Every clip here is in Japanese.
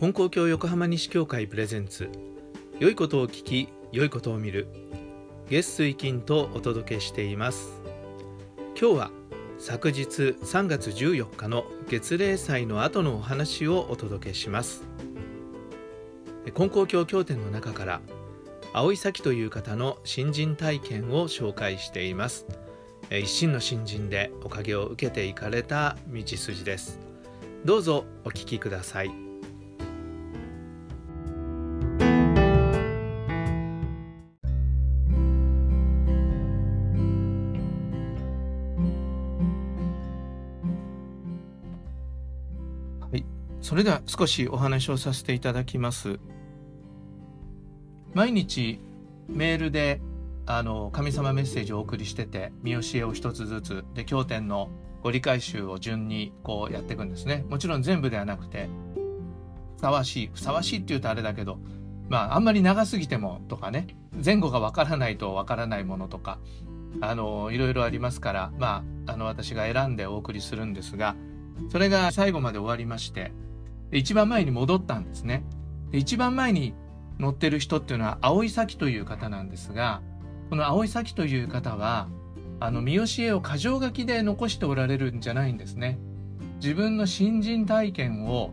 本校教横浜西教会プレゼンツ。良いことを聞き良いことを見る。月水金とお届けしています。今日は昨日3月14日の月例祭の後のお話をお届けします。金光教経典の中から青井咲という方の新人体験を紹介しています。一心の新人でおかげを受けていかれた道筋です。どうぞお聞きください。それでは少しお話をさせていただきます。毎日メールであの神様メッセージをお送りしてて見教えを一つずつで経典のご理解集を順にこうやっていくんですね。もちろん全部ではなくてふさわしいふさわしいって言うとあれだけどまああんまり長すぎてもとかね前後がわからないとわからないものとかあのいろいろありますからまああの私が選んでお送りするんですがそれが最後まで終わりまして一番前に戻ったんですね。で一番前に乗ってる人っていうのは青井咲という方なんですが、この青井咲という方は、あの、三好絵を箇条書きで残しておられるんじゃないんですね。自分の新人体験を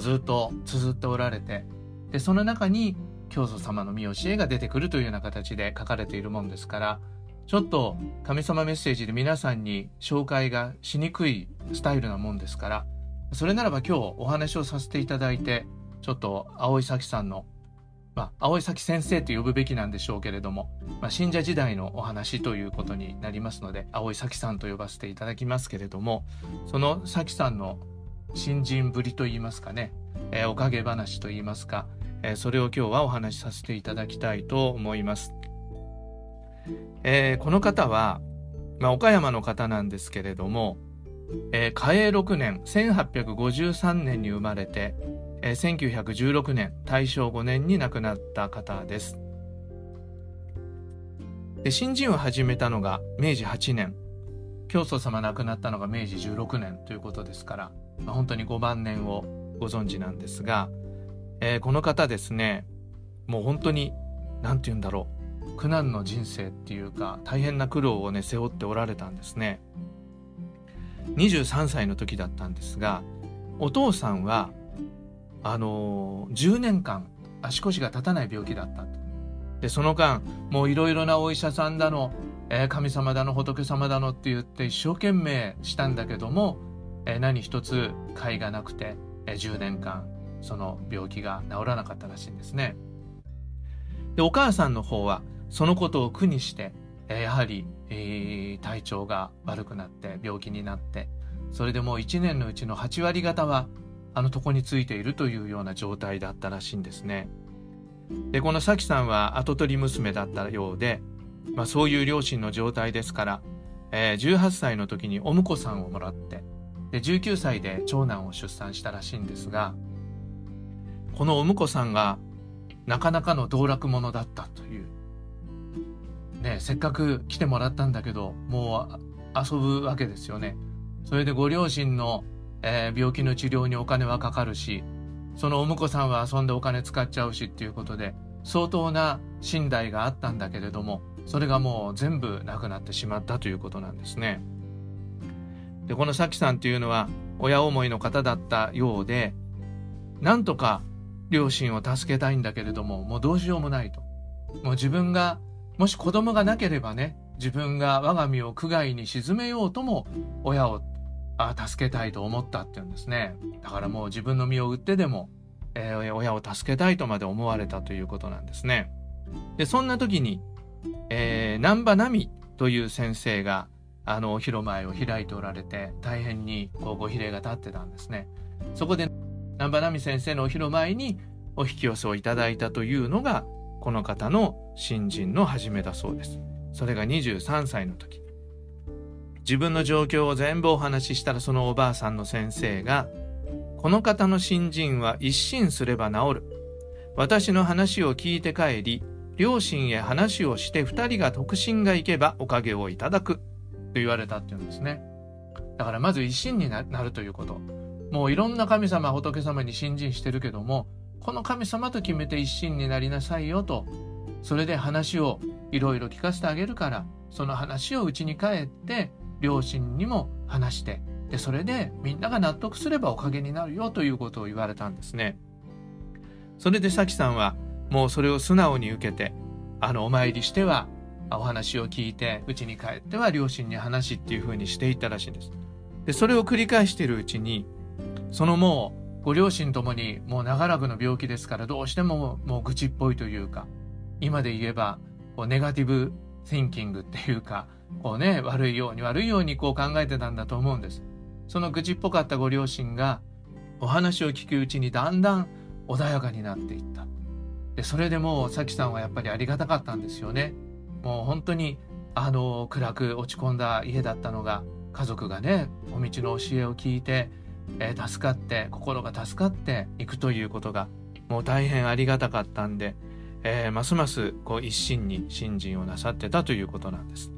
ずっと綴っておられて、で、その中に教祖様の三好絵が出てくるというような形で書かれているもんですから、ちょっと神様メッセージで皆さんに紹介がしにくいスタイルなもんですから、それならば今日お話をさせていただいて、ちょっと青井咲さんの、まあ、青井咲先生と呼ぶべきなんでしょうけれども、まあ、信者時代のお話ということになりますので、青井咲さんと呼ばせていただきますけれども、その咲さんの新人ぶりといいますかね、えー、おかげ話といいますか、えー、それを今日はお話しさせていただきたいと思います。えー、この方は、まあ、岡山の方なんですけれども、えー、嘉永6年1853年に生まれて、えー、1916年大正5年に亡くなった方ですで新人を始めたのが明治8年教祖様亡くなったのが明治16年ということですから、まあ、本当に5晩年をご存知なんですが、えー、この方ですねもう本当に何て言うんだろう苦難の人生っていうか大変な苦労をね背負っておられたんですね。23歳の時だったんですがお父さんはあの10年間足腰が立たない病気だったでその間もういろいろなお医者さんだの、えー、神様だの仏様だのって言って一生懸命したんだけども、えー、何一つ甲斐がなくて、えー、10年間その病気が治らなかったらしいんですね。でお母さんの方はそのことを苦にしてやはり、えー、体調が悪くなって病気になってそれでもう1年のうちの8割方はあの床についているというような状態だったらしいんですね。でこの咲さんは跡取り娘だったようで、まあ、そういう両親の状態ですから、えー、18歳の時にお婿さんをもらってで19歳で長男を出産したらしいんですがこのお婿さんがなかなかの道楽者だったというね、せっかく来てもらったんだけど、もう遊ぶわけですよね。それでご両親の、えー、病気の治療にお金はかかるし、そのお婿さんは遊んでお金使っちゃうしっていうことで、相当な信頼があったんだけれども、それがもう全部なくなってしまったということなんですね。で、このさきさんっていうのは親思いの方だったようで、なんとか両親を助けたいんだけれども、もうどうしようもないと。もう自分がもし子供がなければね、自分が我が身を苦害に沈めようとも親をあ助けたいと思ったっていうんですね。だからもう自分の身を売ってでも、えー、親を助けたいとまで思われたということなんですね。で、そんな時に、えー、南波奈美という先生が、あの、お広前を開いておられて、大変にこうご比例が立ってたんですね。そこで、南波奈美先生のお広前にお引き寄せをいただいたというのが、この方の新人の始めだそうです。それが23歳の時。自分の状況を全部お話ししたらそのおばあさんの先生が、この方の新人は一心すれば治る。私の話を聞いて帰り、両親へ話をして二人が特進が行けばおかげをいただく。と言われたっていうんですね。だからまず一心になるということ。もういろんな神様仏様に信心してるけどもこの神様と決めて一心になりなさいよとそれで話をいろいろ聞かせてあげるからその話をうちに帰って両親にも話してでそれでみんなが納得すればおかげになるよということを言われたんですね。それでさきさんはもうそれを素直に受けてあのお参りしてはお話を聞いて家に帰っては両親に話っていうふうにしていったらしいんです。でそれを繰り返しているうちにそのもうご両親ともにもう長らくの病気ですからどうしてももう愚痴っぽいというか今で言えばこうネガティブ・シンキングっていうかこうね悪いように悪いようにこう考えてたんだと思うんです。その愚痴っぽかったご両親がお話を聞くうちにだんだん穏やかになっていった。でそれでもうさきさんはやっぱりありがたかったんですよね。もう本当にあの暗く落ち込んだ家だったのが家族がねお道の教えを聞いて、えー、助かって心が助かっていくということがもう大変ありがたかったんで、えー、ますますこう一心に信心をなさってたということなんです。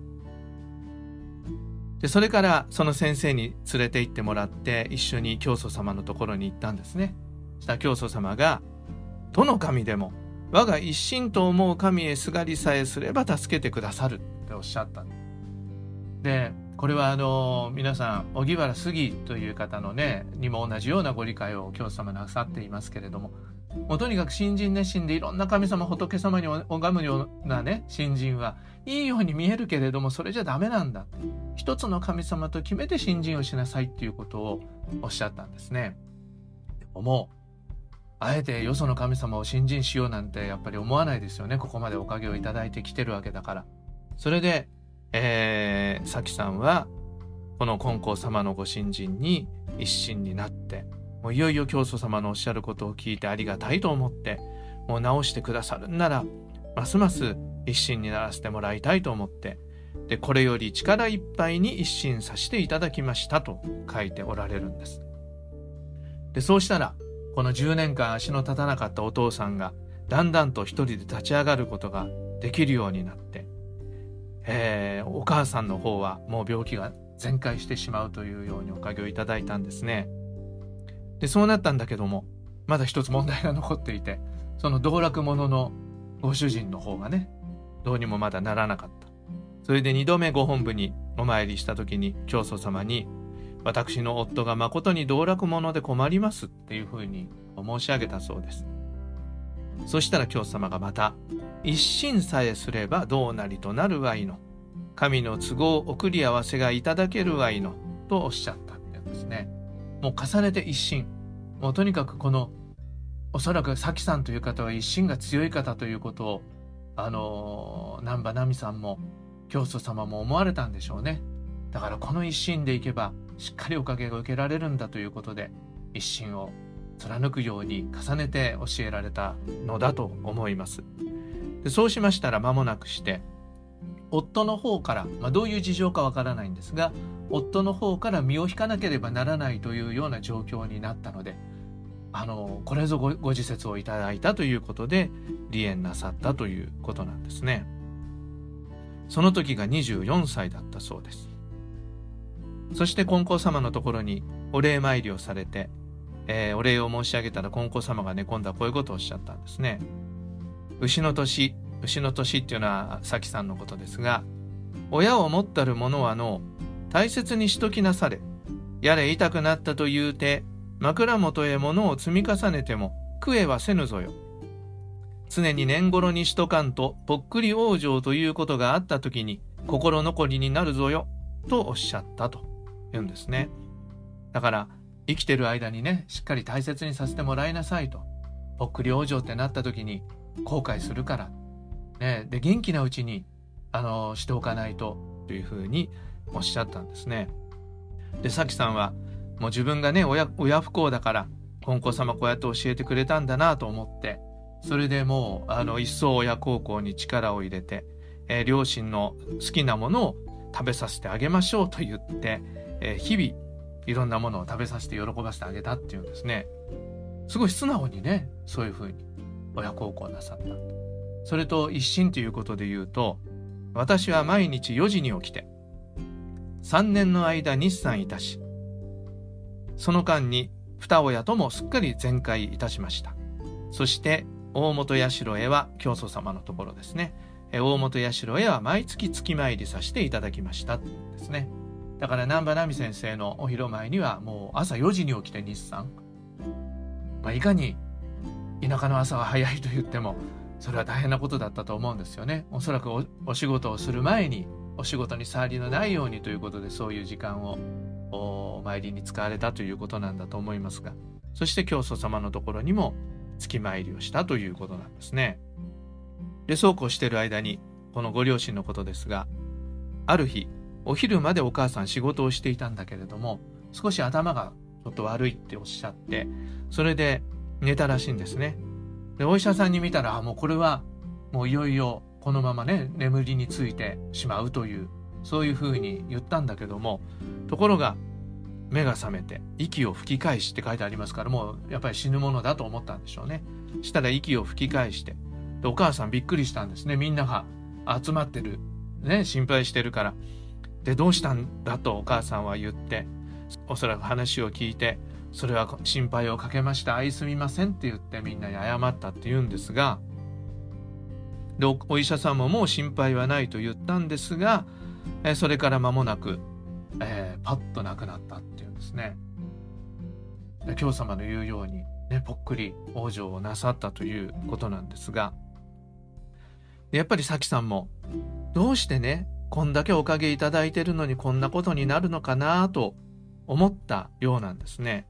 でそれからその先生に連れて行ってもらって一緒に教祖様のところに行ったんですね。した教祖様が「どの神でも我が一心と思う神へすがりさえすれば助けてくださるっておっしゃったでこれはあの皆さん荻原杉という方のねにも同じようなご理解を教祖様なさっていますけれどももうとにかく新人熱心でいろんな神様仏様に拝むようなね新人はいいように見えるけれどもそれじゃダメなんだ一つの神様と決めて新人をしなさいっていうことをおっしゃったんですね。でももうあえてよその神様を信心しようなんてやっぱり思わないですよね。ここまでおかげをいただいてきてるわけだから。それで、えー、さきさんは、この金光様のご信心に一心になって、もういよいよ教祖様のおっしゃることを聞いてありがたいと思って、もう直してくださるんなら、ますます一心にならせてもらいたいと思って、で、これより力いっぱいに一心させていただきましたと書いておられるんです。で、そうしたら、この10年間足の立たなかったお父さんがだんだんと一人で立ち上がることができるようになって、えー、お母さんの方はもう病気が全開してしまうというようにおかげをいただいたんですね。でそうなったんだけどもまだ一つ問題が残っていてその道楽者のご主人の方がねどうにもまだならなかった。それで2度目ご本部にお参りした時に教祖様に私の夫が誠に道楽者で困りますっていうふうに申し上げたそうです。そしたら教祖様がまた、一心さえすればどうなりとなるわいの。神の都合送り合わせがいただけるわいの。とおっしゃったってですね。もう重ねて一心。もうとにかくこの、おそらくさきさんという方は一心が強い方ということを、あのー、南波奈美さんも教祖様も思われたんでしょうね。だからこの一心でいけばしっかりおかげが受けられるんだということで一心を貫くように重ねて教えられたのだと思いますでそうしましたら間もなくして夫の方から、まあ、どういう事情かわからないんですが夫の方から身を引かなければならないというような状況になったのであのこれぞごご自説をいただいたということで離縁なさったということなんですねその時が24歳だったそうですそして金光様のところにお礼参りをされて、えー、お礼を申し上げたら金光様がね、今度はこういうことをおっしゃったんですね。牛の年、牛の年っていうのは咲さんのことですが、親を持ったる者はの、大切にしときなされ、やれ痛くなったと言うて、枕元へ物を積み重ねても、食えはせぬぞよ。常に年頃にしとかんと、ぽっくり往生ということがあった時に、心残りになるぞよ、とおっしゃったと。言うんですね。だから生きてる間にねしっかり大切にさせてもらいなさいとぽっくり往生ってなった時に後悔するから、ね、で元気なうちにあのしておかないとというふうにおっしゃったんですね。でさきさんはもう自分がね親親不幸だから金光様こうやって教えてくれたんだなと思ってそれでもうあの一層親孝行に力を入れて、えー、両親の好きなものを食べさせてあげましょうと言ってえー、日々いろんなものを食べさせて喜ばせてあげたっていうんですね。すごい素直にねそういうふうに親孝行なさった。それと一心ということで言うと私は毎日4時に起きて3年の間日産いたしその間に二親ともすっかり全壊いたしました。そして大本社へは教祖様のところですね。大本社へは毎月月参りさせていただきました。ですね。だから南波奈美先生のお披露前にはもう朝4時に起きて日産、まあ、いかに田舎の朝は早いと言ってもそれは大変なことだったと思うんですよねおそらくお仕事をする前にお仕事に触りのないようにということでそういう時間をお参りに使われたということなんだと思いますがそして教祖様のところにも月参りをしたということなんですね。でそうこうしてる間にこのご両親のことですがある日お昼までお母さん仕事をしていたんだけれども少し頭がちょっと悪いっておっしゃってそれで寝たらしいんですね。でお医者さんに見たらもうこれはもういよいよこのままね眠りについてしまうというそういうふうに言ったんだけどもところが目が覚めて息を吹き返しって書いてありますからもうやっぱり死ぬものだと思ったんでしょうね。したら息を吹き返してでお母さんびっくりしたんですね。みんなが集まってるね心配してるから。でどうしたんだとお母さんは言っておそらく話を聞いてそれは心配をかけました愛すみませんって言ってみんなに謝ったって言うんですがでお医者さんももう心配はないと言ったんですがえそれから間もなく、えー、パッと亡くなったっていうんですねで京様の言うように、ね、ぽっくり往生をなさったということなんですがやっぱり咲さんもどうしてねこんだけおかげいただいてるのにこんなことになるのかなと思ったようなんですね。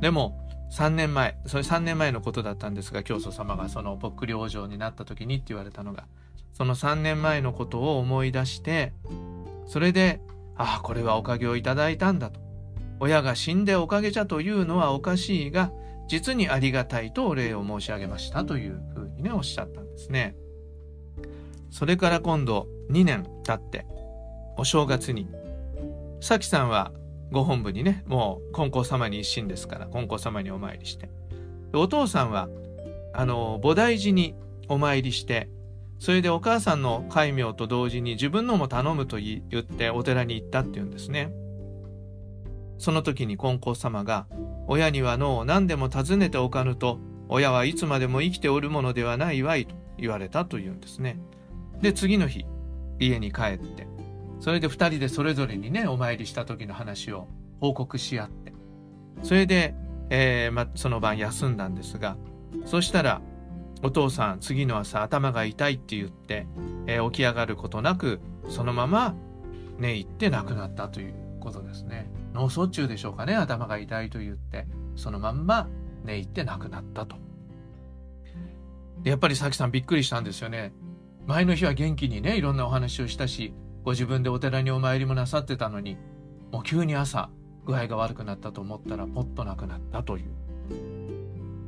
でも3年前それ3年前のことだったんですが教祖様がそのぽっくり往生になった時にって言われたのがその3年前のことを思い出してそれでああこれはおかげをいただいたんだと。親が死んでおかげじゃというのはおかしいが実にありがたいとお礼を申し上げましたというふうにねおっしゃったんですね。それから今度2年経ってお正月にさきさんはご本部にねもう金光様に一心ですから金光様にお参りして。お父さんはあの菩提寺にお参りしてそれでお母さんの戒名と同時に自分のも頼むと言ってお寺に行ったっていうんですね。その時に金光様が親にはの何でも尋ねておかぬと親はいつまでも生きておるものではないわいと言われたというんですね。で次の日家に帰ってそれで2人でそれぞれにねお参りした時の話を報告し合って。それで、えーま、その晩休んだんですがそしたらお父さん次の朝頭が痛いって言って、えー、起き上がることなくそのまま寝入って亡くなったということですね。脳卒中でしょうかね頭が痛いと言ってそのまんま寝入って亡くなったと。やっぱりさきさんびっくりしたんですよね。前の日は元気にねいろんなお話をしたしご自分でお寺にお参りもなさってたのにもう急に朝具合が悪くなったと思ったらポッとなくなったという。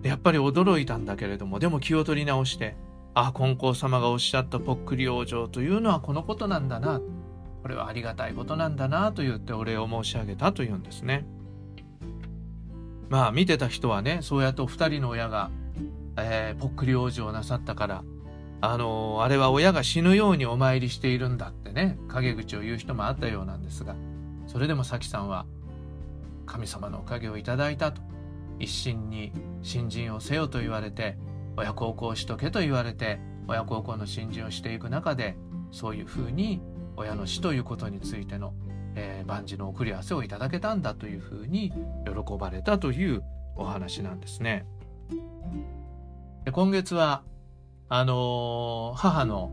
やっぱり驚いたんだけれどもでも気を取り直してああ金光様がおっしゃったぽっくり往生というのはこのことなんだな。これはありがたいことなんだなと言ってお礼を申し上げたというんですね。まあ見てた人はねそうやってお二人の親が、えー、ぽっくり往生をなさったからあのあれは親が死ぬようにお参りしているんだってね陰口を言う人もあったようなんですがそれでも咲さんは神様のおかげをいただいたと一心に新人をせよと言われて親孝行しとけと言われて親孝行の新人をしていく中でそういうふうに親の死ということについての、えー、万事の送り合わせをいただけたんだというふうに喜ばれたというお話なんですね。で今月はあのー、母の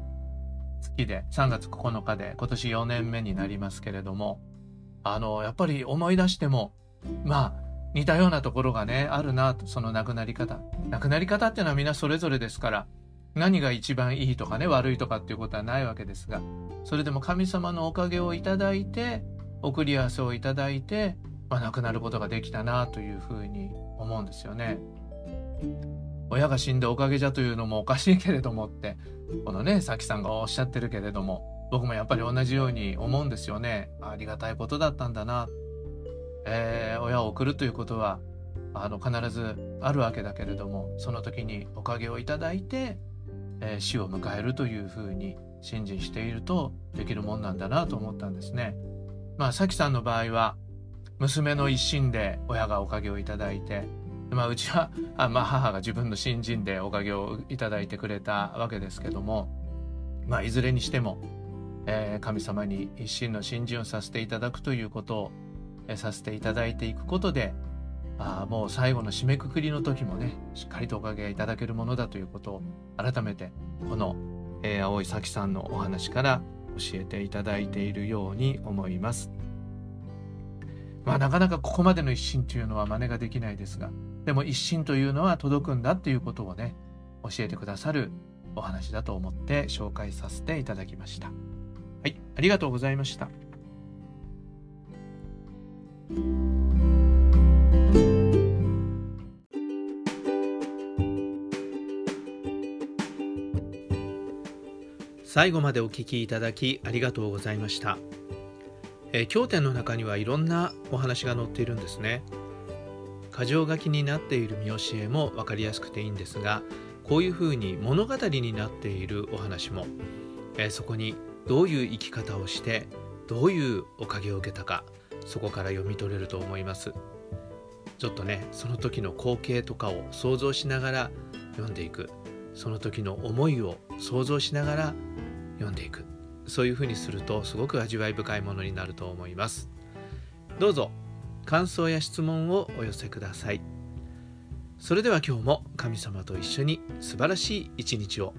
月で3月9日で今年4年目になりますけれども、あのー、やっぱり思い出しても、まあ、似たようなところがね、あるなと、その亡くなり方。亡くなり方っていうのはみんなそれぞれですから、何が一番いいとかね、悪いとかっていうことはないわけですが、それでも神様のおかげをいただいて、送り合わせをいただいて、まあ、亡くなることができたなというふうに思うんですよね。親が死んでおかげじゃというのもおかしいけれどもってこのねさきさんがおっしゃってるけれども僕もやっぱり同じように思うんですよねありがたいことだったんだな、えー、親を送るということはあの必ずあるわけだけれどもその時におかげをいただいて、えー、死を迎えるというふうに信心しているとできるもんなんだなと思ったんですね。まあ、さきさんの場合は娘の一心で親がおかげをいただいて、まあ、うちはあ、まあ、母が自分の新人でおかげをいただいてくれたわけですけども、まあ、いずれにしても、えー、神様に一心の信心をさせていただくということを、えー、させていただいていくことであもう最後の締めくくりの時もねしっかりとおかげいただけるものだということを改めてこの、えー、青井咲さんのお話から教えていただいているように思います。まあなかなかここまでの一心というのは真似ができないですがでも一心というのは届くんだということをね教えてくださるお話だと思って紹介させていただきました。はい、ありがとうございました。最後までお聞きいただきありがとうございました。えー、経典の中にはいろんなお話が載っているんですね。箇条書きになっている見教えも分かりやすくていいんですがこういうふうに物語になっているお話も、えー、そこにどういう生き方をしてどういうおかげを受けたかそこから読み取れると思います。ちょっとねその時の光景とかを想像しながら読んでいく。その時の思いを想像しながら読んでいく。そういうふうにするとすごく味わい深いものになると思います。どうぞ。感想や質問をお寄せください。それでは今日も神様と一緒に素晴らしい一日を。